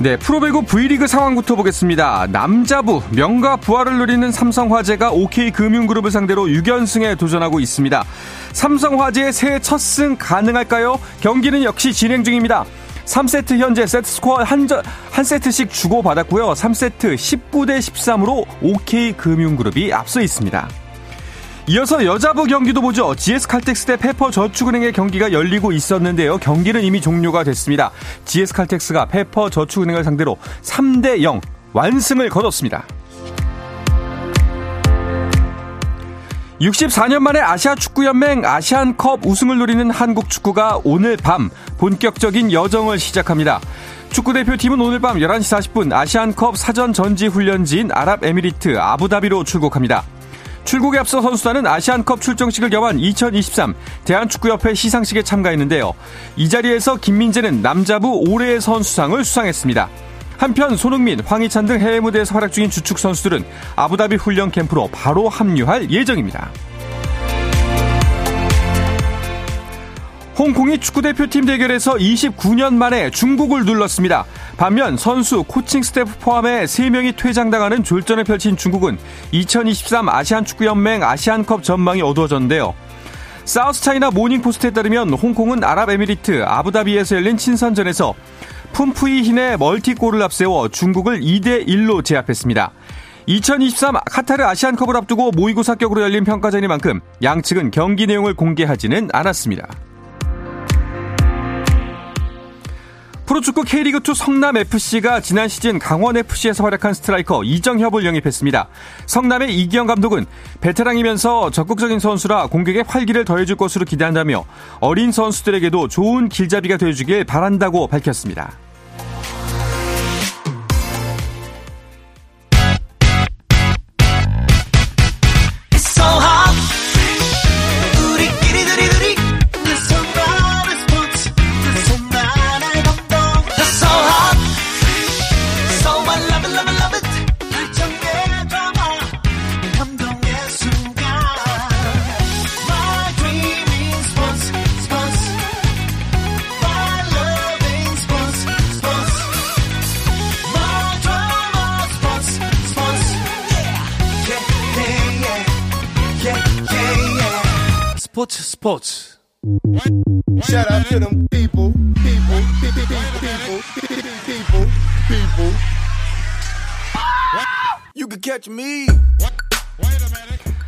네, 프로배구 V리그 상황부터 보겠습니다. 남자부 명가 부활을 누리는 삼성화재가 OK금융그룹을 상대로 6연승에 도전하고 있습니다. 삼성화재의 새해 첫 승 가능할까요? 경기는 역시 진행 중입니다. 3세트 현재 세트 스코어 한, 한 세트씩 주고받았고요. 3세트 19대 13으로 OK금융그룹이 앞서 있습니다. 이어서 여자부 경기도 보죠. GS칼텍스 대 페퍼 저축은행의 경기가 열리고 있었는데요. 경기는 이미 종료가 됐습니다. GS칼텍스가 페퍼 저축은행을 상대로 3대 0 완승을 거뒀습니다. 64년 만에 아시아 축구연맹 아시안컵 우승을 노리는 한국 축구가 오늘 밤 본격적인 여정을 시작합니다. 축구대표팀은 오늘 밤 11시 40분 아시안컵 사전 전지 훈련지인 아랍에미리트 아부다비로 출국합니다. 출국에 앞서 선수단은 아시안컵 출정식을 겸한 2023 대한축구협회 시상식에 참가했는데요. 이 자리에서 김민재는 남자부 올해의 선수상을 수상했습니다. 한편 손흥민, 황희찬 등 해외 무대에서 활약 중인 주축 선수들은 아부다비 훈련 캠프로 바로 합류할 예정입니다. 홍콩이 축구대표팀 대결에서 29년 만에 중국을 눌렀습니다. 반면 선수, 코칭 스태프 포함해 3명이 퇴장당하는 졸전을 펼친 중국은 2023 아시안축구연맹 아시안컵 전망이 어두워졌는데요. 사우스차이나 모닝포스트에 따르면 홍콩은 아랍에미리트 아부다비에서 열린 친선전에서 푼푸이힌의 멀티골을 앞세워 중국을 2대1로 제압했습니다. 2023 카타르 아시안컵을 앞두고 모의고사 격으로 열린 평가전이만큼 양측은 경기 내용을 공개하지는 않았습니다. 프로축구 K리그2 성남FC가 지난 시즌 강원FC에서 활약한 스트라이커 이정협을 영입했습니다. 성남의 이기영 감독은 베테랑이면서 적극적인 선수라 공격에 활기를 더해줄 것으로 기대한다며 어린 선수들에게도 좋은 길잡이가 되어주길 바란다고 밝혔습니다. 스포츠 스포츠 Shout out to them people, people, people, people, people, people. You can catch me.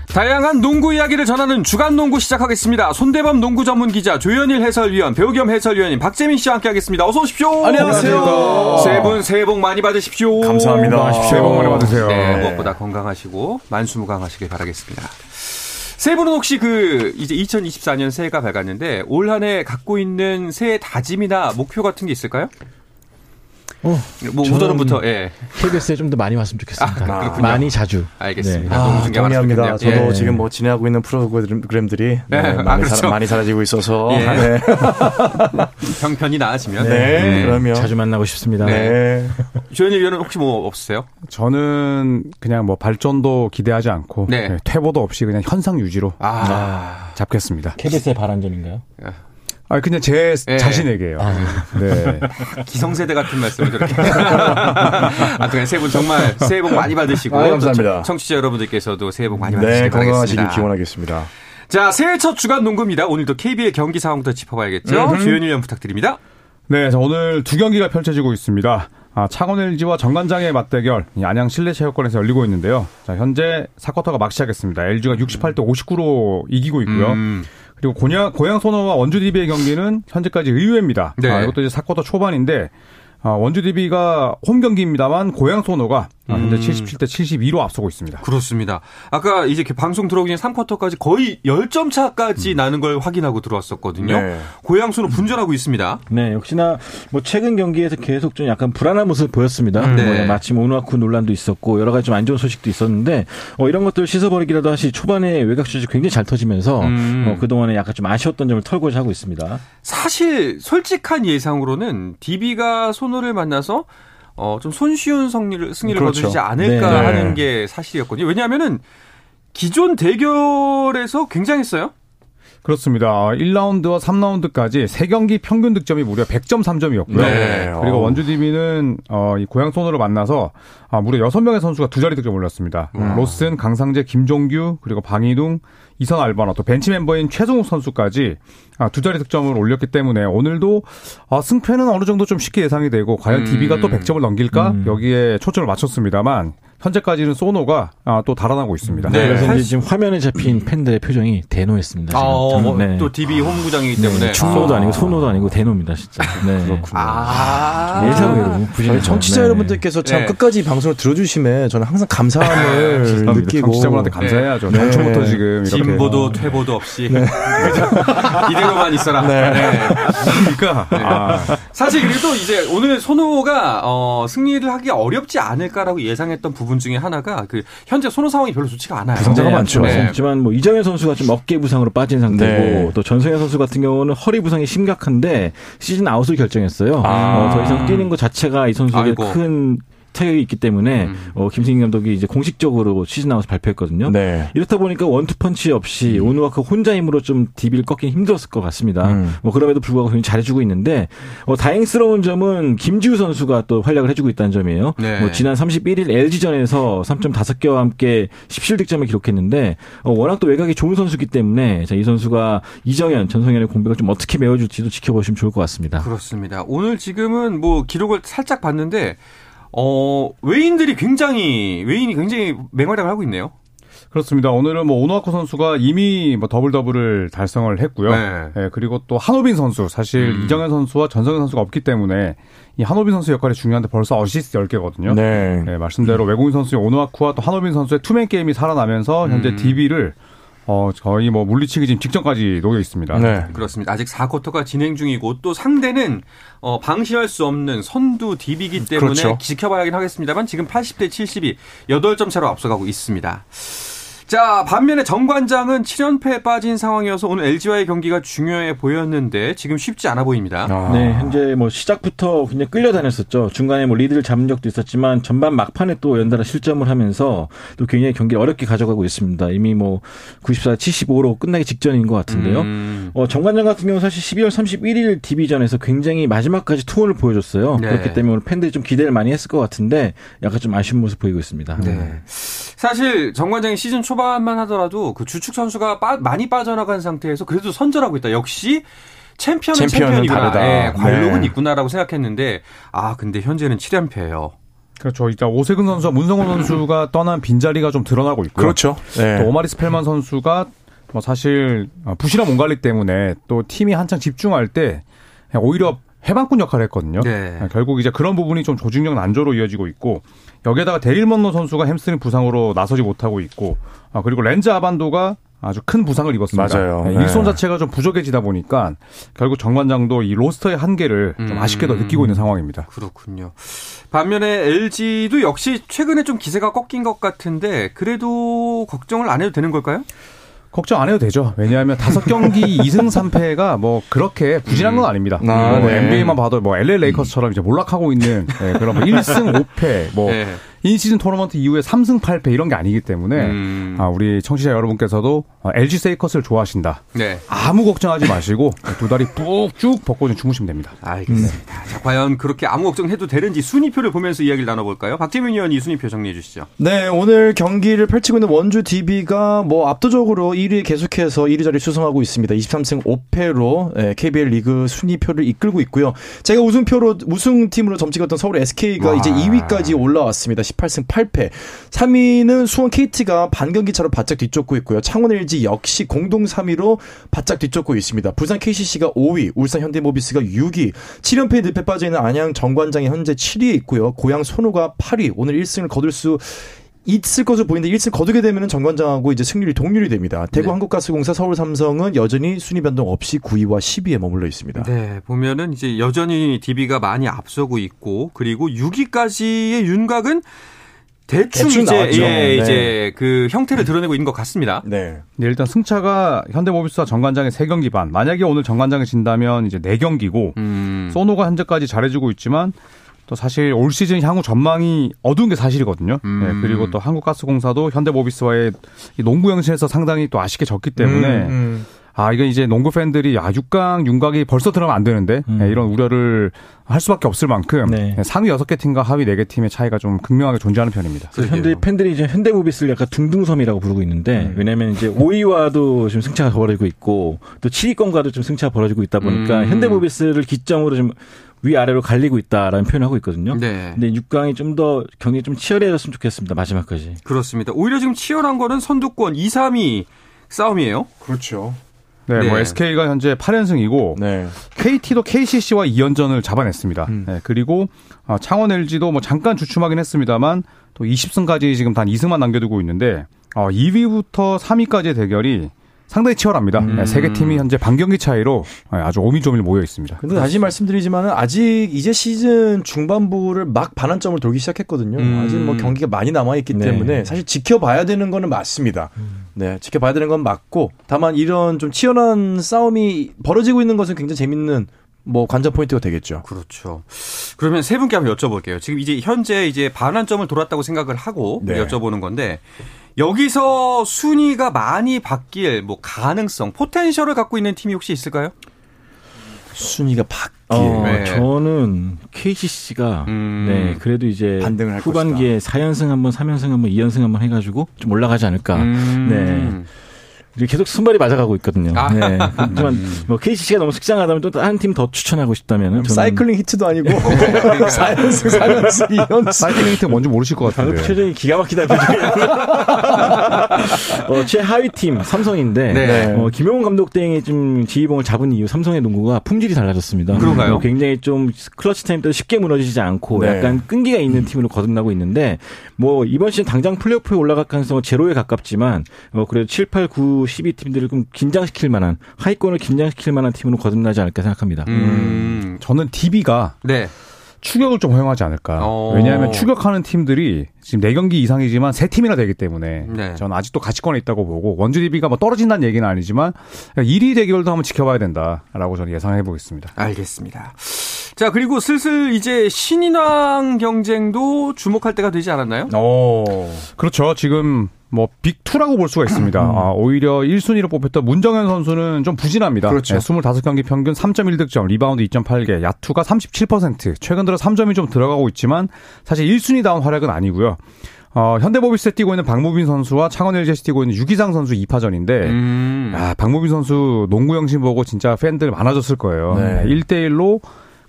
다양한 농구 이야기를 전하는 주간 농구 시작하겠습니다. 손대범 농구 전문 기자 조현일 해설위원, 배우 겸 해설위원인 박재민 씨와 함께하겠습니다. 어서 오십시오. 안녕하세요. 세 분 새해 복 많이 받으십시오. 감사합니다. 새해 복 많이 받으세요. 네, 무엇보다 건강하시고 만수무강하시길 바라겠습니다. 세 분은 혹시 그 이제 2024년 새해가 밝았는데 올 한해 갖고 있는 새해 다짐이나 목표 같은 게 있을까요? 어, 뭐 저는 우더른부터 예. KBS에 좀 더 많이 왔으면 좋겠습니다. 아, 그렇군요. 많이 자주. 알겠습니다. 네. 너무 아, 동의합니다. 저도 예. 지금 뭐 진행하고 있는 프로그램들이 네, 네, 많이, 아, 그렇죠. 사, 많이 사라지고 있어서 예. 네, 형편이 나아지면 네, 그러면 자주 만나고 싶습니다. 네. 조현일 위원은 혹시 뭐 없으세요? 저는 그냥 뭐 발전도 기대하지 않고 네. 네, 퇴보도 없이 그냥 현상 유지로 아, 잡겠습니다. KBS의 바란전인가요? 아 그냥 제 예. 자신에게요. 네. 기성세대 같은 말씀을 저렇게. 아, 그냥 새해 복 정말 새해 복 많이 받으시고. 아, 또 감사합니다. 청- 청취자 여러분들께서도 새해 복 많이 네, 받으시길 건강하시길 바라겠습니다. 기원하겠습니다. 자, 새해 첫 주간 농구입니다. 오늘도 KB의 경기 상황부터 짚어봐야겠죠. 조현일 위원 부탁드립니다. 네, 자, 오늘 두 경기가 펼쳐지고 있습니다. 아, 창원 LG와 정관장의 맞대결 이 안양 실내체육관에서 열리고 있는데요. 자, 현재 4쿼터가 막 시작했습니다. LG가 68대 59로 이기고 있고요. 음, 그리고 고양, 고양 소노와 원주 DB의 경기는 현재까지 의외입니다. 네. 아, 이것도 이제 4쿼터 초반인데 아, 원주 DB가 홈 경기입니다만 고양 소노가 아, 현재 음. 77대 72로 앞서고 있습니다. 그렇습니다. 아까 이제 방송 들어오기 전에 3쿼터까지 거의 10점 차까지 나는 걸 확인하고 들어왔었거든요. 네. 고향수로 분전하고 있습니다. 네, 역시나 뭐 최근 경기에서 계속 좀 약간 불안한 모습을 보였습니다. 네. 뭐 마침 오누아쿠 논란도 있었고 여러 가지 좀 안 좋은 소식도 있었는데 어, 이런 것들 씻어버리기라도 하시 초반에 외곽 슛이 굉장히 잘 터지면서 음. 어, 그동안에 약간 좀 아쉬웠던 점을 털고자 하고 있습니다. 사실 솔직한 예상으로는 DB가 손호를 만나서 어, 좀 손쉬운 승리를, 승리를 그렇죠. 거두지 않을까 네. 하는 게 사실이었거든요. 왜냐하면은 기존 대결에서 굉장했어요. 그렇습니다. 1라운드와 3라운드까지 3경기 평균 득점이 무려 100점 3점이었고요. 네. 그리고 어. 원주 DB는 어, 이 고향 손으로 만나서 아, 무려 6명의 선수가 두 자리 득점 올렸습니다. 로슨, 강상재, 김종규, 그리고 방이둥, 이선 알바나 또 벤치 멤버인 최종욱 선수까지 아, 두 자리 득점을 올렸기 때문에 오늘도 아, 승패는 어느 정도 좀 쉽게 예상이 되고 과연 음. DB가 또 100점을 넘길까 여기에 초점을 맞췄습니다만 현재까지는 소노가 아, 또 달아나고 있습니다. 네. 그래서 할 이제 지금 화면에 잡힌 팬들의 표정이 대노했습니다. 지금. 어, 뭐, 네. 또 DB 홈구장이기 때문에. 네, 충노도 아 니고 소노도 아니고 대노입니다, 진짜. 네. 아. 예상외로 부진해서. 저희 청취자 네. 여러분들께서 참 네. 끝까지 방송을 들어주심에 저는 항상 감사함을 죄송합니다. 느끼고 청취자분한테 감사해야죠. 네. 당초부터 네. 지금 이렇게 진보도 퇴보도 없이 이대로만 있어라. 네. 그러니까 아, 사실 그래도 이제 오늘 손호가 어, 승리를 하기 어렵지 않을까라고 예상했던 부분 중에 하나가 그 현재 손호 상황이 별로 좋지가 않아요. 부상자가 네, 많죠. 네. 하지만 뭐 이정현 선수가 좀 어깨 부상으로 빠진 상태고 네. 또 전성현 선수 같은 경우는 허리 부상이 심각한데 시즌 아웃을 결정했어요. 아. 어, 더 이상 뛰는 것 자체가 이 선수에게 아이고. 큰 타격이 있기 때문에 음. 어, 김승기 감독이 이제 공식적으로 시즌 아웃을 발표했거든요. 네. 이렇다 보니까 원투펀치 없이 오누아쿠 혼자 힘으로 좀 DB를 꺾긴 힘들었을 것 같습니다. 음. 뭐 그럼에도 불구하고 굉장히 잘해주고 있는데 어, 다행스러운 점은 김지후 선수가 또 활약을 해주고 있다는 점이에요. 네. 뭐 지난 31일 LG전에서 3.5개와 함께 17득점을 기록했는데 어, 워낙 또 외곽이 좋은 선수기 때문에 자, 이 선수가 이정현, 전성현의 공백을 좀 어떻게 메워줄지도 지켜보시면 좋을 것 같습니다. 그렇습니다. 오늘 지금은 뭐 기록을 살짝 봤는데 어, 외인들이 굉장히 외인이 굉장히 맹활약을 하고 있네요. 그렇습니다. 오늘은 뭐 오누아쿠 선수가 이미 뭐 더블 더블을 달성을 했고요. 네. 예, 그리고 또 한호빈 선수 사실 음. 이정현 선수와 전성현 선수가 없기 때문에 이 한호빈 선수 역할이 중요한데 벌써 어시스트 10개거든요. 네. 예, 말씀대로 외국인 선수의 오누아쿠와 또 한호빈 선수의 투맨 게임이 살아나면서 현재 음. DB를 어, 거의 뭐 물리치기 지금 직전까지 놓여 있습니다. 네. 그렇습니다. 아직 4쿼터가 진행 중이고 또 상대는 어, 방시할 수 없는 선두 DB이기 때문에 그렇죠. 지켜봐야 하긴 하겠습니다.만 지금 80대 72 8점 차로 앞서가고 있습니다. 자, 반면에 정관장은 7연패에 빠진 상황이어서 오늘 LG와의 경기가 중요해 보였는데 지금 쉽지 않아 보입니다. 아. 네, 현재 뭐 시작부터 그냥 끌려다녔었죠. 중간에 뭐 리드를 잡은 적도 있었지만 전반 막판에 또 연달아 실점을 하면서 또 굉장히 경기를 어렵게 가져가고 있습니다. 이미 뭐 94, 75로 끝나기 직전인 것 같은데요. 음, 어, 정관장 같은 경우 사실 12월 31일 DB전에서 굉장히 마지막까지 투혼을 보여줬어요. 네. 그렇기 때문에 오늘 팬들이 좀 기대를 많이 했을 것 같은데 약간 좀 아쉬운 모습 보이고 있습니다. 네. 사실 정관장이 시즌 초반 만 하더라도 그 주축 선수가 빠- 많이 빠져나간 상태에서 그래도 선전하고 있다. 역시 챔피언은 챔피언은 챔피언이구나. 다르다. 예, 관록은 네. 있구나라고 생각했는데 아 근데 현재는 7연패예요. 그렇죠. 일단 오세근 선수와 문성곤 선수가 떠난 빈자리가 좀 드러나고 있고요. 그렇죠. 네. 또 오마리 스펠만 선수가 뭐 사실 어, 부실한 몸 관리 때문에 또 팀이 한창 집중할 때 오히려 훼방꾼 역할을 했거든요. 네. 결국 이제 그런 부분이 좀 조직력 난조로 이어지고 있고 여기에다가 데릴 먼로 선수가 햄스트링 부상으로 나서지 못하고 있고 아, 그리고 렌즈 아반도가 아주 큰 부상을 입었습니다. 맞아요. 네, 네. 일손 자체가 좀 부족해지다 보니까 결국 정관장도 이 로스터의 한계를 좀 음. 아쉽게도 느끼고 있는 상황입니다. 그렇군요. 반면에 LG도 역시 최근에 좀 기세가 꺾인 것 같은데 그래도 걱정을 안 해도 되는 걸까요? 걱정 안 해도 되죠. 왜냐하면 다섯 경기 2승 3패가 뭐 그렇게 부진한 건 아닙니다. 아, 뭐 네. NBA만 봐도 뭐 LA 레이커스처럼 이제 몰락하고 있는 네, 그런 뭐 1승 5패 뭐 네. 인시즌 토너먼트 이후에 3승 8패 이런 게 아니기 때문에 음. 아, 우리 청취자 여러분께서도 어, LG 세이커스를 좋아하신다. 네. 아무 걱정하지 마시고 두 다리 꾹쭉 벗고 좀 주무시면 됩니다. 알겠습니다. 자, 과연 그렇게 아무 걱정해도 되는지 순위표를 보면서 이야기를 나눠볼까요? 박재민 의원이 순위표 정리해 주시죠. 네, 오늘 경기를 펼치고 있는 원주 DB가 뭐 압도적으로 1위 계속해서 1위 자리 수성하고 있습니다. 23승 5패로 KBL 리그 순위표를 이끌고 있고요. 제가 우승표로 우승팀으로 점찍었던 서울 SK가 와. 이제 2위까지 올라왔습니다. 18승 8패. 3위는 수원 KT가 반경기 차로 바짝 뒤쫓고 있고요. 창원 LG 역시 공동 3위로 바짝 뒤쫓고 있습니다. 부산 KCC가 5위, 울산 현대모비스가 6위, 7연패 늪에 빠져 있는 안양 정관장이 현재 7위에 있고요. 고양 손호가 8위. 오늘 1승을 거둘 수 있을 것으로 보이는데 1승 거두게 되면 정관장하고 이제 승률이 동률이 됩니다. 대구 네. 한국가스공사, 서울 삼성은 여전히 순위 변동 없이 9위와 10위에 머물러 있습니다. 네, 보면은 이제 여전히 DB가 많이 앞서고 있고 그리고 6위까지의 윤곽은 대충, 대충 이제 나왔죠. 예, 네. 이제 그 형태를 드러내고 있는 것 같습니다. 네. 네, 일단 승차가 현대모비스와 정관장의 3경기 반. 만약에 오늘 정관장이 진다면 이제 4경기고 음. 소노가 현재까지 잘해주고 있지만 또 사실 올 시즌 향후 전망이 어두운 게 사실이거든요. 음. 네, 그리고 또 한국가스공사도 현대모비스와의 이 농구 영신에서 상당히 또 아쉽게 졌기 때문에 음. 아 이건 이제 농구 팬들이 아 6강 윤곽이 벌써 들어가면 안 되는데 음. 네, 이런 우려를 할 수밖에 없을 만큼 네. 네, 상위 6개 팀과 하위 4개 팀의 차이가 좀 극명하게 존재하는 편입니다. 그래서 현대 팬들이 이제 현대모비스를 약간 둥둥섬이라고 부르고 있는데 왜냐면 이제 5위와도 지금 승차가 벌어지고 있고 또 7위권과도 좀 승차가 벌어지고 있다 보니까 음. 현대모비스를 기점으로 좀 위아래로 갈리고 있다라는 표현을 하고 있거든요. 네. 근데 6강이 좀 더 경기 좀 치열해졌으면 좋겠습니다. 마지막까지. 그렇습니다. 오히려 지금 치열한 거는 선두권 2, 3위 싸움이에요. 그렇죠. 네, 네. 뭐 SK가 현재 8연승이고 네. KT도 KCC와 2연전을 잡아냈습니다. 음. 네, 그리고 어, 창원 LG도 뭐 잠깐 주춤하긴 했습니다만 또 20승까지 지금 단 2승만 남겨두고 있는데 어, 2위부터 3위까지의 대결이 상당히 치열합니다. 음. 네, 세개 팀이 현재 반경기 차이로 네, 아주 오밀조밀 모여 있습니다. 근데 다시 말씀드리지만은 아직 이제 시즌 중반부를 막 반환점을 돌기 시작했거든요. 음. 아직 뭐 경기가 많이 남아 있기 네. 때문에 사실 지켜봐야 되는 거는 맞습니다. 네, 지켜봐야 되는 건 맞고 다만 이런 좀 치열한 싸움이 벌어지고 있는 것은 굉장히 재밌는 뭐 관전 포인트가 되겠죠. 그렇죠. 그러면 세 분께 한번 여쭤볼게요. 지금 이제 현재 이제 반환점을 돌았다고 생각을 하고 네. 여쭤보는 건데 여기서 순위가 많이 바뀔 뭐 가능성, 포텐셜을 갖고 있는 팀이 혹시 있을까요? 순위가 바뀌. 어, 네. 저는 KCC가 음. 네 그래도 이제 반등을 할 후반기에 4연승 한번, 3연승 한번, 2연승 한번 해가지고 좀 올라가지 않을까. 음. 네. 계속 손발이 맞아가고 있거든요. 아. 네. 하지만 뭐 KCC가 너무 식상하다면 또 다른 팀 더 추천하고 싶다면은 저는 사이클링 히트도 아니고 4연승, 4연승, 2연승. 사이클링 히트 뭔지 모르실 것 같은데. 표정이 기가 막히다 표정이. 어, 최하위 팀 삼성인데 네. 어, 김효범 감독 대행이 좀 지휘봉을 잡은 이후 삼성의 농구가 품질이 달라졌습니다. 그런가요? 어, 굉장히 좀 clutch time 때 쉽게 무너지지 않고 네. 약간 끈기가 있는 팀으로 거듭나고 있는데 뭐 이번 시즌 당장 플레이오프에 올라갈 가능성은 제로에 가깝지만 어, 그래도 7, 8, 9, 12 팀들을 좀 긴장시킬 만한 하위권을 긴장시킬 만한 팀으로 거듭나지 않을까 생각합니다. 음. 저는 DB가 네. 추격을 좀 허용하지 않을까. 어. 왜냐하면 추격하는 팀들이 지금 4경기 이상이지만 3팀이나 되기 때문에 네. 저는 아직도 가치권에 있다고 보고 원주 DB가 뭐 떨어진다는 얘기는 아니지만 1위 대결도 한번 지켜봐야 된다라고 저는 예상해 보겠습니다. 알겠습니다. 자, 그리고 슬슬 이제 신인왕 경쟁도 주목할 때가 되지 않았나요? 오. 그렇죠. 지금 뭐 big 2라고 볼 수가 있습니다. 아, 오히려 1순위로 뽑혔던 문정현 선수는 좀 부진합니다. 그렇죠. 25경기 평균 3.1득점, 리바운드 2.8개, 야투가 37%. 최근 들어 3점이 좀 들어가고 있지만 사실 1순위다운 활약은 아니고요. 어, 현대모비스에 뛰고 있는 박무빈 선수와 창원 LG에서 뛰고 있는 유기상 선수 2파전인데 음. 아, 박무빈 선수 농구 영신 보고 진짜 팬들 많아졌을 거예요. 네. 1대1로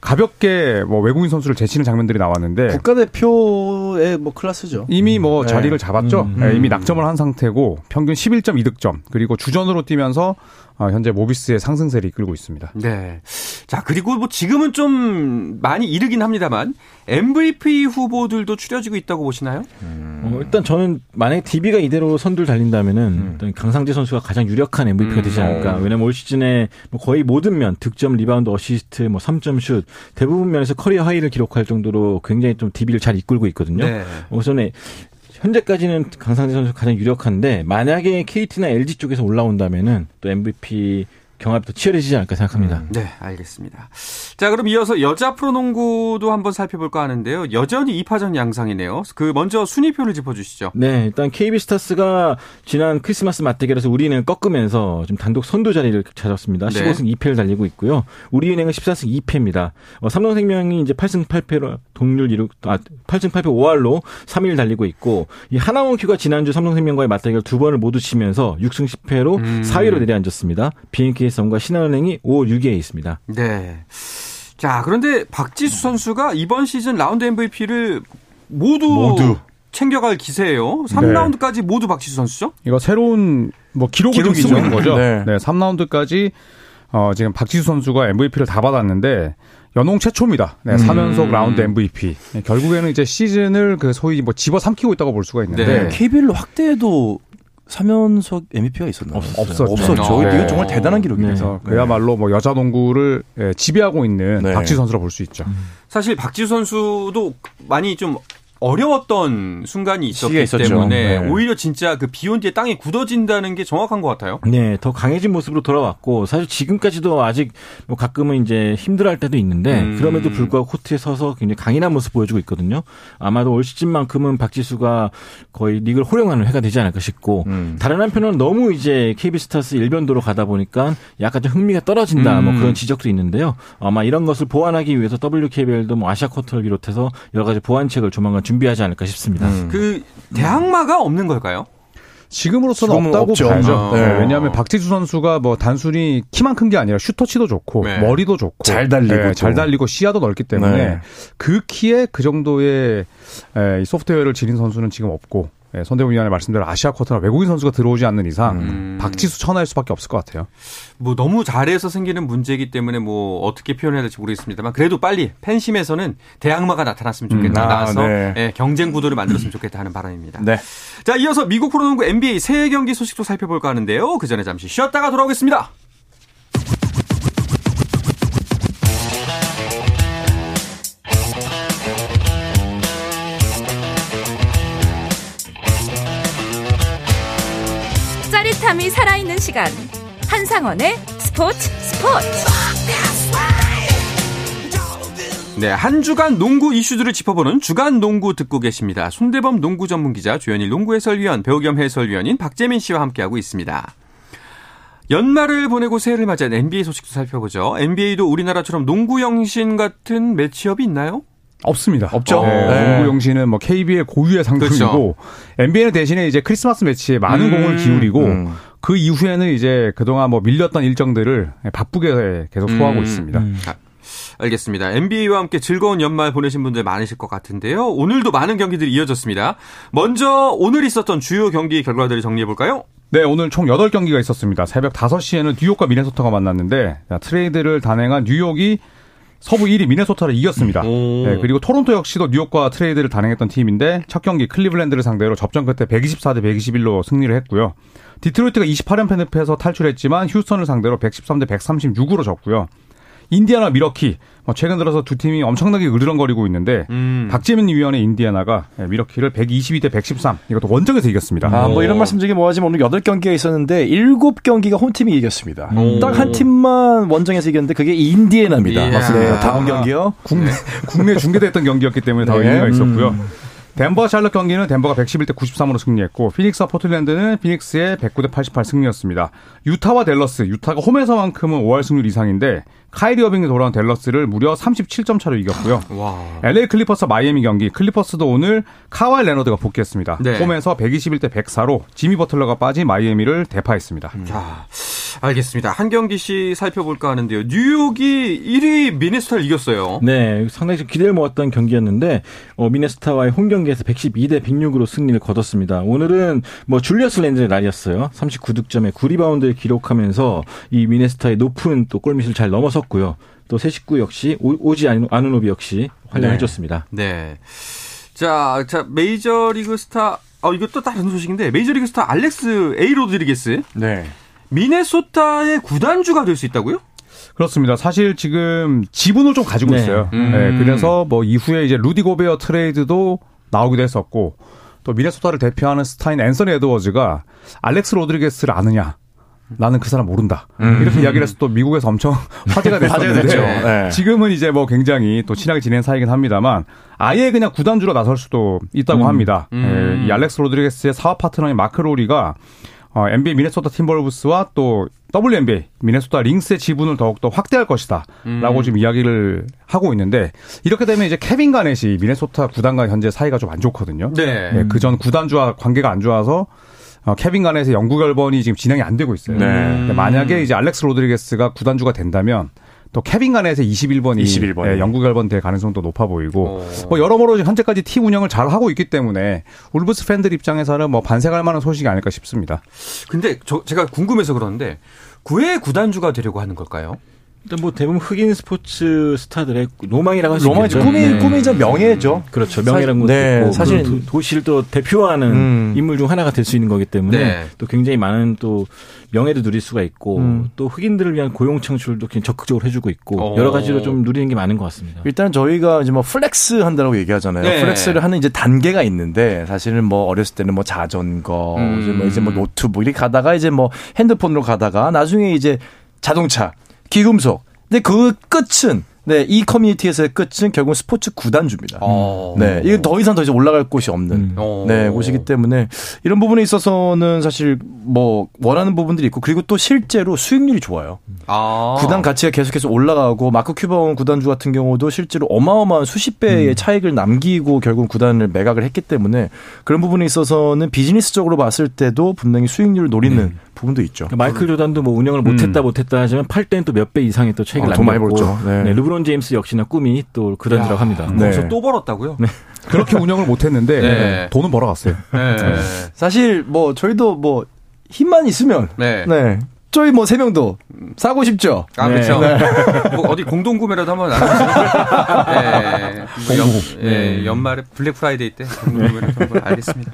가볍게 뭐 외국인 선수를 제치는 장면들이 나왔는데 국가대표의 뭐 클래스죠. 이미 뭐 네. 자리를 잡았죠. 음. 네, 이미 낙점을 한 상태고 평균 11.2득점 그리고 주전으로 뛰면서 어, 현재 모비스의 상승세를 이끌고 있습니다. 네. 자, 그리고 뭐 지금은 좀 많이 이르긴 합니다만 MVP 후보들도 추려지고 있다고 보시나요? 어, 일단 저는 만약에 DB가 이대로 선두를 달린다면은 일단 강상재 선수가 가장 유력한 MVP가 되지 않을까. 왜냐면 올 시즌에 뭐 거의 모든 면 득점, 리바운드, 어시스트, 뭐 3점 슛 대부분 면에서 career high를 기록할 정도로 굉장히 좀 DB를 잘 이끌고 있거든요. 네. 우선에 현재까지는 강상재 선수가 가장 유력한데 만약에 KT나 LG 쪽에서 올라온다면은 또 MVP 경합이 더 치열해지지 않을까 생각합니다. 네, 알겠습니다. 자, 그럼 이어서 여자 프로농구도 한번 살펴볼까 하는데요. 여전히 2파전 양상이네요. 그 먼저 순위표를 짚어주시죠. 네, 일단 KB 스타스가 지난 크리스마스 맞대결에서 우리은행을 꺾으면서 좀 단독 선두 자리를 찾았습니다. 네. 15승 2패를 달리고 있고요. 우리은행은 14승 2패입니다. 어, 삼성생명이 이제 8승 8패로 동률 이룩 아 8승 8패 5할로 3위를 달리고 있고 이 하나원큐가 지난주 삼성생명과의 맞대결 두 번을 모두 치면서 6승 10패로 음. 4위로 내려앉았습니다. BNK성과 신한은행이 5, 6위에 있습니다. 네. 자, 그런데 박지수 선수가 이번 시즌 라운드 MVP를 모두, 모두. 챙겨갈 기세예요. 3라운드까지 모두 박지수 선수죠? 이거 새로운 뭐 기록을 좀 기록이죠. 쓰고 있는 거죠. 네. 네. 3라운드까지 어, 지금 박지수 선수가 MVP를 다 받았는데 연홍 최초입니다. 네, 3연속 라운드 MVP. 네, 결국에는 이제 시즌을 그 소위 뭐 집어 삼키고 있다고 볼 수가 있는데 네. KBL 확대에도 3연속 MVP가 있었나요? 없 었죠. 없었죠. 네. 이건 정말 대단한 기록이네요. 그래서 그야말로 뭐 여자 농구를 예, 지배하고 있는 네. 박지수 선수라 볼 수 있죠. 사실 박지수 선수도 많이 좀 어려웠던 순간이 있었기. 때문에 네. 오히려 진짜 그 비온 뒤에 땅이 굳어진다는 게 정확한 것 같아요. 네, 더 강해진 모습으로 돌아왔고 사실 지금까지도 아직 뭐 가끔은 이제 힘들어할 때도 있는데 음. 그럼에도 불구하고 코트에 서서 굉장히 강인한 모습 보여주고 있거든요. 아마도 올 시즌만큼은 박지수가 거의 리그를 호령하는 해가 되지 않을까 싶고 음. 다른 한편은 너무 이제 KB스타스 일변도로 가다 보니까 약간 좀 흥미가 떨어진다 음. 뭐 그런 지적도 있는데요. 아마 이런 것을 보완하기 위해서 WKBL도 뭐 아시아 쿼터를 비롯해서 여러 가지 보완책을 조만간 준 비하지 않을까 싶습니다. 음. 그 대항마가 없는 걸까요? 지금으로서는 없다고 없죠. 봐야죠. 어. 네, 왜냐하면 박지수 선수가 뭐 단순히 키만 큰 게 아니라 슈터치도 좋고 네. 머리도 좋고 잘 달리고 네, 또. 잘 달리고 시야도 넓기 때문에 네. 그 키에 그 정도의 소프트웨어를 지닌 선수는 지금 없고 예, 손대문 위원의 말씀대로 아시아 쿼터나 외국인 선수가 들어오지 않는 이상 음. 박지수 천하일 수밖에 없을 것 같아요. 뭐 너무 잘해서 생기는 문제이기 때문에 뭐 어떻게 표현해야 될지 모르겠습니다만 그래도 빨리 팬심에서는 대항마가 나타났으면 좋겠다. 음. 아, 나와서 네. 예, 경쟁 구도를 만들었으면 좋겠다 하는 바람입니다. 네. 자, 이어서 미국 프로농구 NBA 새 경기 소식도 살펴볼까 하는데요. 그 전에 잠시 쉬었다가 돌아오겠습니다. 짜릿함이 살아있는 시간 한상원의 스포츠 스포츠 네, 한 주간 농구 이슈들을 짚어보는 주간 농구 듣고 계십니다. 손대범 농구 전문 기자, 조현일 농구 해설위원, 배우 겸 해설위원인 박재민 씨와 함께하고 있습니다. 연말을 보내고 새해를 맞이한 NBA 소식도 살펴보죠. NBA도 우리나라처럼 농구 영신 같은 매치업이 있나요? 없습니다. 없죠. 네, 네. 농구 용신은 뭐 KB의 고유의 상품이고 그렇죠. NBA는 대신에 이제 크리스마스 매치에 많은 음, 공을 기울이고 음. 그 이후에는 이제 그동안 뭐 밀렸던 일정들을 바쁘게 계속 소화하고 음, 있습니다. 아, 알겠습니다. NBA와 함께 즐거운 연말 보내신 분들 많으실 것 같은데요. 오늘도 많은 경기들이 이어졌습니다. 먼저 오늘 있었던 주요 경기 결과들을 정리해 볼까요? 네, 오늘 총 8경기가 있었습니다. 새벽 5시에는 뉴욕과 미네소타가 만났는데 자, 트레이드를 단행한 뉴욕이 서부 1위 미네소타를 이겼습니다. 오. 네, 그리고 토론토 역시도 뉴욕과 트레이드를 단행했던 팀인데 첫 경기 클리블랜드를 상대로 접전 끝에 124대 121로 승리를 했고요. 디트로이트가 28연패 늪에서 탈출했지만 휴스턴을 상대로 113대 136으로 졌고요. 인디아나 밀워키 뭐 최근 들어서 두 팀이 엄청나게 으르렁거리고 있는데 음. 박재민 위원의 인디아나가 밀워키를 122대 113 이것도 원정에서 이겼습니다. 아, 뭐 오. 이런 말씀드리기 뭐하지만 오늘 8경기가 있었는데 7경기가 홈팀이 이겼습니다. 오. 딱 한 팀만 원정에서 이겼는데 그게 인디애나입니다. 예. 맞습니다. 다음 경기요. 국내 국내 중계됐던 경기였기 때문에 더 네. 의미가 있었고요. 음. 덴버 샬럿 경기는 덴버가 111대 93으로 승리했고 피닉스와 포틀랜드는 피닉스의 109대 88 승리였습니다. 유타와 댈러스, 유타가 홈에서만큼은 5할 승률 이상인데 카이리 어빙이 돌아온 댈러스를 무려 37점 차로 이겼고요. 와. LA 클리퍼스 마이애미 경기 클리퍼스도 오늘 카와이 레너드가 복귀했습니다. 네. 홈에서 121대 104로 지미 버틀러가 빠진 마이애미를 대파했습니다. 자, 알겠습니다. 한 경기씩 살펴볼까 하는데요. 뉴욕이 1위 미네소타를 이겼어요. 네, 상당히 좀 기대를 모았던 경기였는데 어, 미네소타와의 홈 경기에서 112대 106으로 승리를 거뒀습니다. 오늘은 뭐 줄리어스 랜들의 날이었어요. 39득점에 9리바운드를 기록하면서 이 미네소타의 높은 또 골밑을 잘 넘어 섰고요. 또 새 식구 역시 오- 아누- 아누노비 역시 활약해줬습니다. 네. 자, 자, 메이저리그 스타, 어, 이것도 다른 소식인데, 메이저리그 스타 알렉스 에이 로드리게스, 네. 미네소타의 구단주가 될 수 있다고요? 그렇습니다. 사실 지금 지분을 좀 가지고 네. 있어요. 음. 네, 그래서 뭐 이후에 이제 루디 고베어 트레이드도 나오기도 했었고 또 미네소타를 대표하는 스타인 앤서니 에드워즈가 알렉스 로드리게스를 아느냐? 나는 그 사람 모른다. 이렇게 이야기를 해서 또 미국에서 엄청 화제가 됐었는데. 네. 지금은 이제 뭐 굉장히 또 친하게 지낸 사이긴 합니다만 아예 그냥 구단주로 나설 수도 있다고 합니다. 음. 예, 이 알렉스 로드리게스의 사업 파트너인 마크 로리가 어, NBA 미네소타 팀버울브스와 또 WNBA 미네소타 링스의 지분을 더욱더 확대할 것이다. 라고 음. 지금 이야기를 하고 있는데 이렇게 되면 이제 케빈 가넷이 미네소타 구단과 현재 사이가 좀 안 좋거든요. 네. 그전 구단주와 관계가 안 좋아서 어, 케빈 가넷의 영구 결번이 지금 진행이 안 되고 있어요. 네. 만약에 이제 알렉스 로드리게스가 구단주가 된다면 또 케빈 가넷의 21번이 21번이. 예, 영국 앨범 될 가능성도 높아 보이고 어. 뭐 여러모로 현재까지 팀 운영을 잘 하고 있기 때문에 울브스 팬들 입장에서는 뭐 반색할 만한 소식이 아닐까 싶습니다. 근데 저, 제가 궁금해서 그러는데 구회 구단주가 되려고 하는 걸까요? 일단 뭐 대부분 흑인 스포츠 스타들의 로망이라고 할수 로망이죠. 있겠죠. 꿈이 네. 꿈이자 명예죠. 그렇죠. 명예라는 것도 네, 있고 사실- 사실 도시를 또 대표하는 음. 인물 중 하나가 될 수 있는 거기 때문에 네. 또 굉장히 많은 또 명예도 누릴 수가 있고 음. 또 흑인들을 위한 고용 창출도 굉장히 적극적으로 해주고 있고 어. 여러 가지로 좀 누리는 게 많은 것 같습니다. 일단 저희가 이제 뭐 flex 한다고 얘기하잖아요. 네. flex를 하는 이제 단계가 있는데 사실은 뭐 어렸을 때는 뭐 자전거, 음. 이제 뭐 이제 뭐 노트북 이렇게 가다가 이제 뭐 핸드폰으로 가다가 나중에 이제 자동차, 귀금속. 근데 그 끝은 네, 이 커뮤니티에서의 끝은 결국 스포츠 구단주입니다. 어. 네, 이게 더 이상 더 이제 올라갈 곳이 없는 음. 어. 네 곳이기 때문에 이런 부분에 있어서는 사실 뭐 원하는 부분들이 있고 그리고 또 실제로 수익률이 좋아요. 아. 구단 가치가 계속해서 올라가고 마크 큐바온 구단주 같은 경우도 실제로 어마어마한 수십 배의 음. 차익을 남기고 결국 구단을 매각을 했기 때문에 그런 부분에 있어서는 비즈니스적으로 봤을 때도 분명히 수익률을 노리는 네. 부분도 있죠. 그러니까 마이클 조단도 뭐 운영을 못했다 못했다 하지만 팔 때는 또 몇 배 이상의 또 차익을 어, 돈 많이 남겼고. 네. 네, 르브론 제임스 역시나 꿈이 또 그단주라고 합니다. 네. 거기서 또 벌었다고요? 네. 그렇게 운영을 못했는데 네. 돈은 벌어갔어요. 사실 뭐 저희도 뭐 힘만 있으면 네. 네. 저희 뭐 세 명도 사고 싶죠. 아, 네. 그렇죠. 뭐 어디 공동 구매라도 한번 나눠주세요. 예. 뭐 연, 예, 연말에 블랙 프라이데이 때 공동 구매라도 한번 알겠습니다.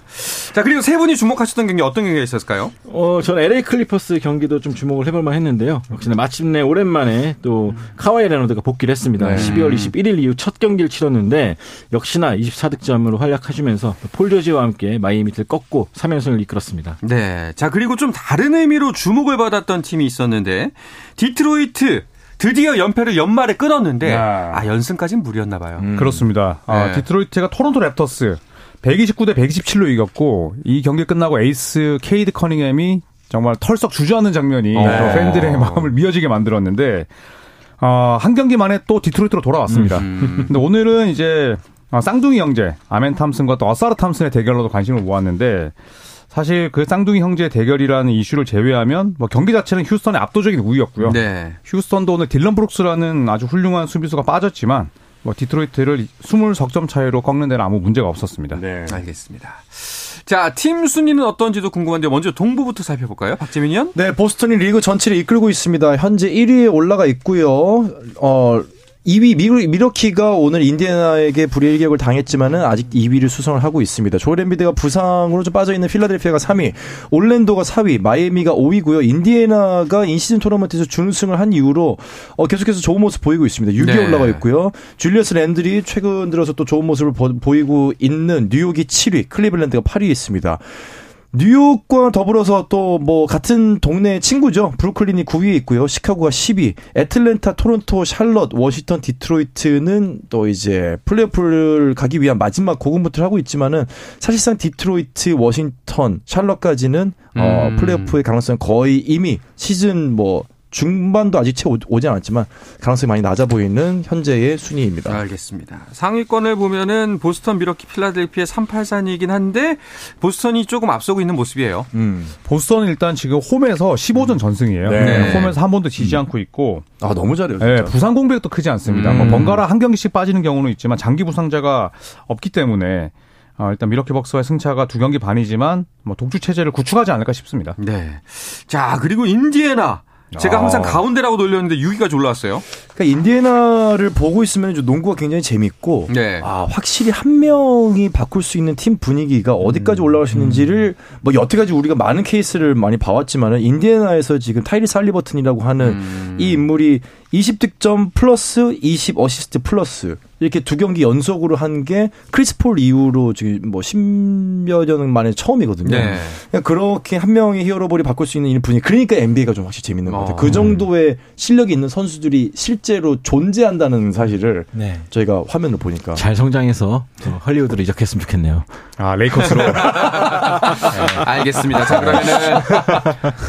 자, 그리고 세 분이 주목하셨던 경기 어떤 경기가 있었을까요? 어, 저는 LA 클리퍼스 경기도 좀 주목을 해볼 만 했는데요. 역시나 마침내 오랜만에 또 카와이 레너드가 복귀를 했습니다. 네. 12월 21일 이후 첫 경기를 치렀는데 역시나 24득점으로 활약해주면서 폴 조지와 함께 마이애미를 꺾고 3연승을 이끌었습니다. 네. 자, 그리고 좀 다른 의미로 주목을 받았던 팀이 있었는데 디트로이트 드디어 연패를 연말에 끊었는데 야. 아, 연승까지는 무리였나 봐요. 그렇습니다. 아, 네. 디트로이트가 토론토 랩터스 129대 127로 이겼고 이 경기 끝나고 에이스 케이드 커닝햄이 정말 털썩 주저앉는 장면이 네. 또 팬들의 마음을 미어지게 만들었는데 어, 한 경기 만에 또 디트로이트로 돌아왔습니다. 음. 근데 오늘은 이제 아, 쌍둥이 형제 아멘 탐슨과 또 어사르 탐슨의 대결로도 관심을 모았는데 사실 그 쌍둥이 형제의 대결이라는 이슈를 제외하면 뭐 경기 자체는 휴스턴의 압도적인 우위였고요. 네. 휴스턴도 오늘 딜런 브룩스라는 아주 훌륭한 수비수가 빠졌지만 뭐 디트로이트를 20석점 차이로 꺾는 데는 아무 문제가 없었습니다. 네. 알겠습니다. 자, 팀 순위는 어떤지도 궁금한데 먼저 동부부터 살펴볼까요? 박재민이 형? 네, 보스턴이 리그 전체를 이끌고 있습니다. 현재 1위에 올라가 있고요. 어 2위 밀워, 밀워키가 오늘 인디애나에게 불의의 일격을 당했지만은 아직 2위를 수성을 하고 있습니다. 조엘 엠비드가 부상으로 좀 빠져 있는 필라델피아가 3위, 올랜도가 4위, 마이애미가 5위고요. 인디애나가 in-season 토너먼트에서 준우승을 한 이후로 어, 계속해서 좋은 모습 보이고 있습니다. 6위에 네. 올라가 있고요. 줄리어스 랜들이 최근 들어서 또 좋은 모습을 보, 보이고 있는 뉴욕이 7위, 클리블랜드가 8위에 있습니다. 뉴욕과 더불어서 또 뭐 같은 동네 친구죠. 브루클린이 9위에 있고요. 시카고가 10위, 애틀랜타, 토론토, 샬럿, 워싱턴, 디트로이트는 또 이제 플레이오프를 가기 위한 마지막 고군분투를 하고 있지만은 사실상 디트로이트, 워싱턴, 샬럿까지는 어 음. 플레이오프의 가능성 거의 이미 시즌 뭐 중반도 아직 채 오- 오지 않았지만 가능성이 많이 낮아 보이는 현재의 순위입니다. 알겠습니다. 상위권을 보면은 보스턴, 밀워키, 필라델피아 3파전이긴 한데 보스턴이 조금 앞서고 있는 모습이에요. 음. 보스턴은 일단 지금 홈에서 15전 전승이에요. 네. 홈에서 한 번도 지지 않고 있고 아 너무 잘해요. 네, 진짜. 부상 공백도 크지 않습니다. 음. 뭐 번갈아 한 경기씩 빠지는 경우는 있지만 장기 부상자가 없기 때문에 어, 일단 미러키 벅스와의 승차가 두 경기 반이지만 뭐 독주 체제를 구축하지 않을까 싶습니다. 네. 자, 그리고 인디애나. 제가 아. 항상 가운데라고 돌렸는데 6위까지 올라왔어요. 그러니까 인디애나를 보고 있으면 좀 농구가 굉장히 재밌고 네. 아 확실히 한 명이 바꿀 수 있는 팀 분위기가 어디까지 올라갈 수 있는지를 뭐 여태까지 우리가 많은 케이스를 많이 봐왔지만은 인디애나에서 지금 타이리스 할리버튼이라고 하는 음. 이 인물이 20득점 플러스 20 어시스트 플러스 이렇게 두 경기 연속으로 한 게 크리스 폴 이후로 지금 뭐 10여 년 만에 처음이거든요. 네. 그냥 그렇게 한 명의 hero ball이 바꿀 수 있는 이 분위기. 그러니까 NBA가 좀 확실히 재밌는 것 같아요. 어. 그 정도의 실력이 있는 선수들이 실제로 존재한다는 사실을 네. 저희가 화면을 보니까. 잘 성장해서 또 헐리우드로 이적했으면 좋겠네요. 아 레이커스로 알겠습니다. 자, 그러면은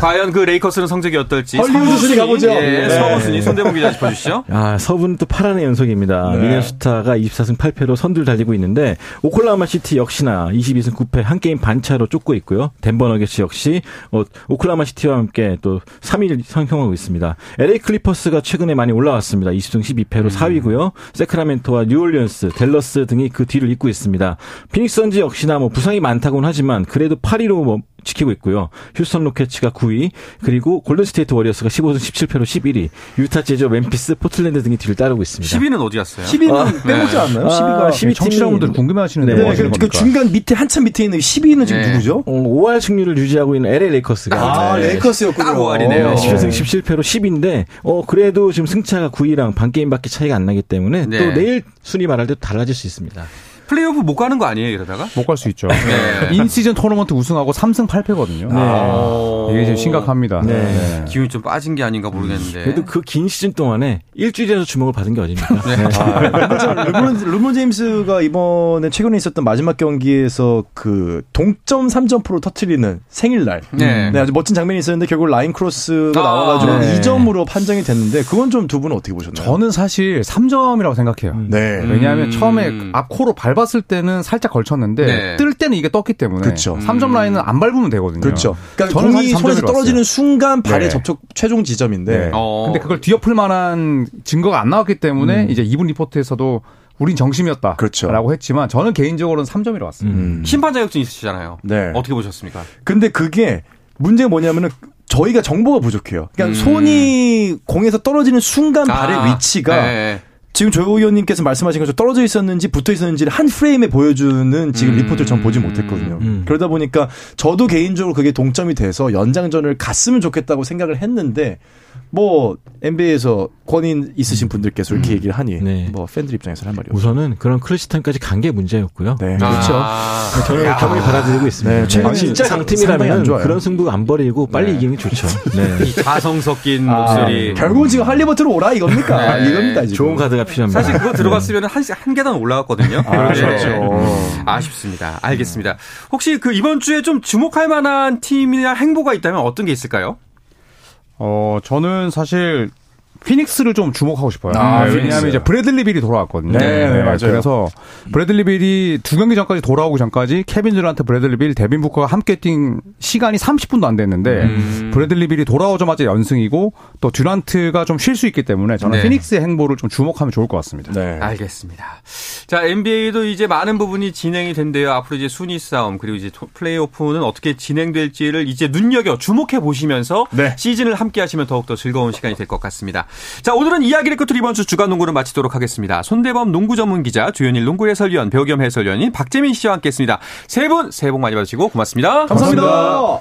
과연 그 레이커스는 성적이 어떨지 헐리우드 순위 가보죠. 예, 네. 서부 순위 박정훈 기자 짚어주시죠. 아, 서부는 또 파란의 연속입니다. 네. 미네소타가 24승 8패로 선두를 달리고 있는데 오클라호마 시티 역시나 22승 9패 한 게임 반차로 쫓고 있고요. 덴버 너게츠 역시 어, 오클라호마 시티와 함께 또 3위를 형성하고 있습니다. LA 클리퍼스가 최근에 많이 올라왔습니다. 20승 12패로 4위고요. 세크라멘토와 뉴올리언스, 댈러스 등이 그 뒤를 잇고 있습니다. 피닉스 선즈 역시나 뭐 부상이 많다고는 하지만 그래도 8위로 뭐 지키고 있고요. 휴스턴 로켓츠가 9위, 그리고 골든 스테이트 워리어스가 15승 17패로 11위, 유타 재즈, 멤피스, 포틀랜드 등이 뒤를 따르고 있습니다. 10위는 어디 갔어요? 10위는 빼먹지 않나요? 10위가. 아, 10위 청취자분들 궁금해하시는데 네, 뭐 네, 그, 그? 중간 밑에 한참 밑에 있는 10위는 지금 네. 누구죠? 어, 5할 승률을 유지하고 있는 LA 레이커스가 아, 네. 레이커스였군요. 딱 오할이네요. 어. 17승 17패로 10위인데 어 그래도 지금 승차가 9위랑 반 게임밖에 차이가 안 나기 때문에 네. 또 내일 순위 말할 때 달라질 수 있습니다. 플레이오프 못 가는 거 아니에요, 이러다가? 못 갈 수 있죠. 네. in-season 토너먼트 우승하고 3승 8패거든요. 이게 지금 심각합니다. 네. 네. 기운이 좀 빠진 게 아닌가 모르겠는데. 그래도 그 긴 시즌 동안에 일주일에서 주목을 받은 게 어딥니까? 네. 아, 르브론, 르브론 제임스가 이번에 최근에 있었던 마지막 경기에서 그 동점 3점포를 터트리는 생일날. 네. 네, 아주 멋진 장면이 있었는데 결국 라인 크로스가 아, 나와가지고 네. 2점으로 판정이 됐는데 그건 좀 두 분은 어떻게 보셨나요? 저는 사실 3점이라고 생각해요. 네. 왜냐하면 음. 처음에 앞코로 밟 았을 때는 살짝 걸쳤는데 네. 뜰 때는 이게 떴기 때문에 그쵸. 3점 라인은 안 밟으면 되거든요. 그렇죠. 그러니까 저는 공이 손에서 떨어지는. 순간 발에 네. 접촉 최종 지점인데 네. 어. 근데 그걸 뒤엎을 만한 증거가 안 나왔기 때문에 이제 이분 리포트에서도 우린 정심이었다. 그렇죠. 라고 했지만 저는 개인적으로는 3점이라고 봤습니다. 음. 심판 자격증 있으시잖아요. 네. 어떻게 보셨습니까? 근데 그게 문제가 뭐냐면은 저희가 정보가 부족해요. 그러니까 음. 손이 공에서 떨어지는 순간 발의 아, 위치가 네. 지금 조 의원님께서 말씀하신 것처럼 떨어져 있었는지 붙어 있었는지를 한 프레임에 보여주는 지금 음. 리포트를 전 보지 못했거든요. 음. 그러다 보니까 저도 개인적으로 그게 동점이 돼서 연장전을 갔으면 좋겠다고 생각을 했는데 뭐 NBA에서 권인 있으신 분들께서 이렇게 얘기를 하니 네. 뭐 팬들 입장에서 할 말이 없죠. 우선은 그런 타임까지 간 게 문제였고요. 네. 그렇죠. 저는 겸허히 받아들이고 있습니다. 네, 최근에 진짜 좋아요. 그런 승부 안 버리고 빨리 네. 이기는 게 좋죠. 네. 이 가성 섞인 아, 목소리. 결국 지금 할리버트로 오라 이겁니까? 네. 이겁니다 지금. 좋은 카드가 필요합니다. 사실 그거 들어갔으면 한, 한 계단 올라갔거든요. 아, 네. 그렇죠. 아쉽습니다. 알겠습니다. 혹시 그 이번 주에 좀 주목할 만한 팀이나 행보가 있다면 어떤 게 있을까요? 어, 저는 사실 피닉스를 좀 주목하고 싶어요. 아, 네. 왜냐하면 이제 브래들리 빌이 돌아왔거든요. 네, 네, 맞아요. 그래서 브래들리 빌이 두 경기 전까지 돌아오기 전까지 케빈 듀란트, 브래들리 빌, 데빈 부커가 함께 뛴 시간이 30분도 안 됐는데 음. 브래들리 빌이 돌아오자마자 연승이고 또 듀란트가 좀 쉴 수 있기 때문에 저는 네. 피닉스의 행보를 좀 주목하면 좋을 것 같습니다. 네. 알겠습니다. 자, NBA도 이제 많은 부분이 진행이 된대요. 앞으로 이제 순위 싸움 그리고 이제 토- 플레이오프는 어떻게 진행될지를 이제 눈여겨 주목해 보시면서 네. 시즌을 함께 하시면 더욱더 즐거운 시간이 될 것 같습니다. 자, 오늘은 이야기를 끝으로 이번 주 주간 농구를 마치도록 하겠습니다. 손대범 농구 전문 기자, 조현일 농구 해설위원, 배우겸 해설위원인 박재민 씨와 함께 했습니다. 세 분 새해 복 많이 받으시고 고맙습니다. 감사합니다.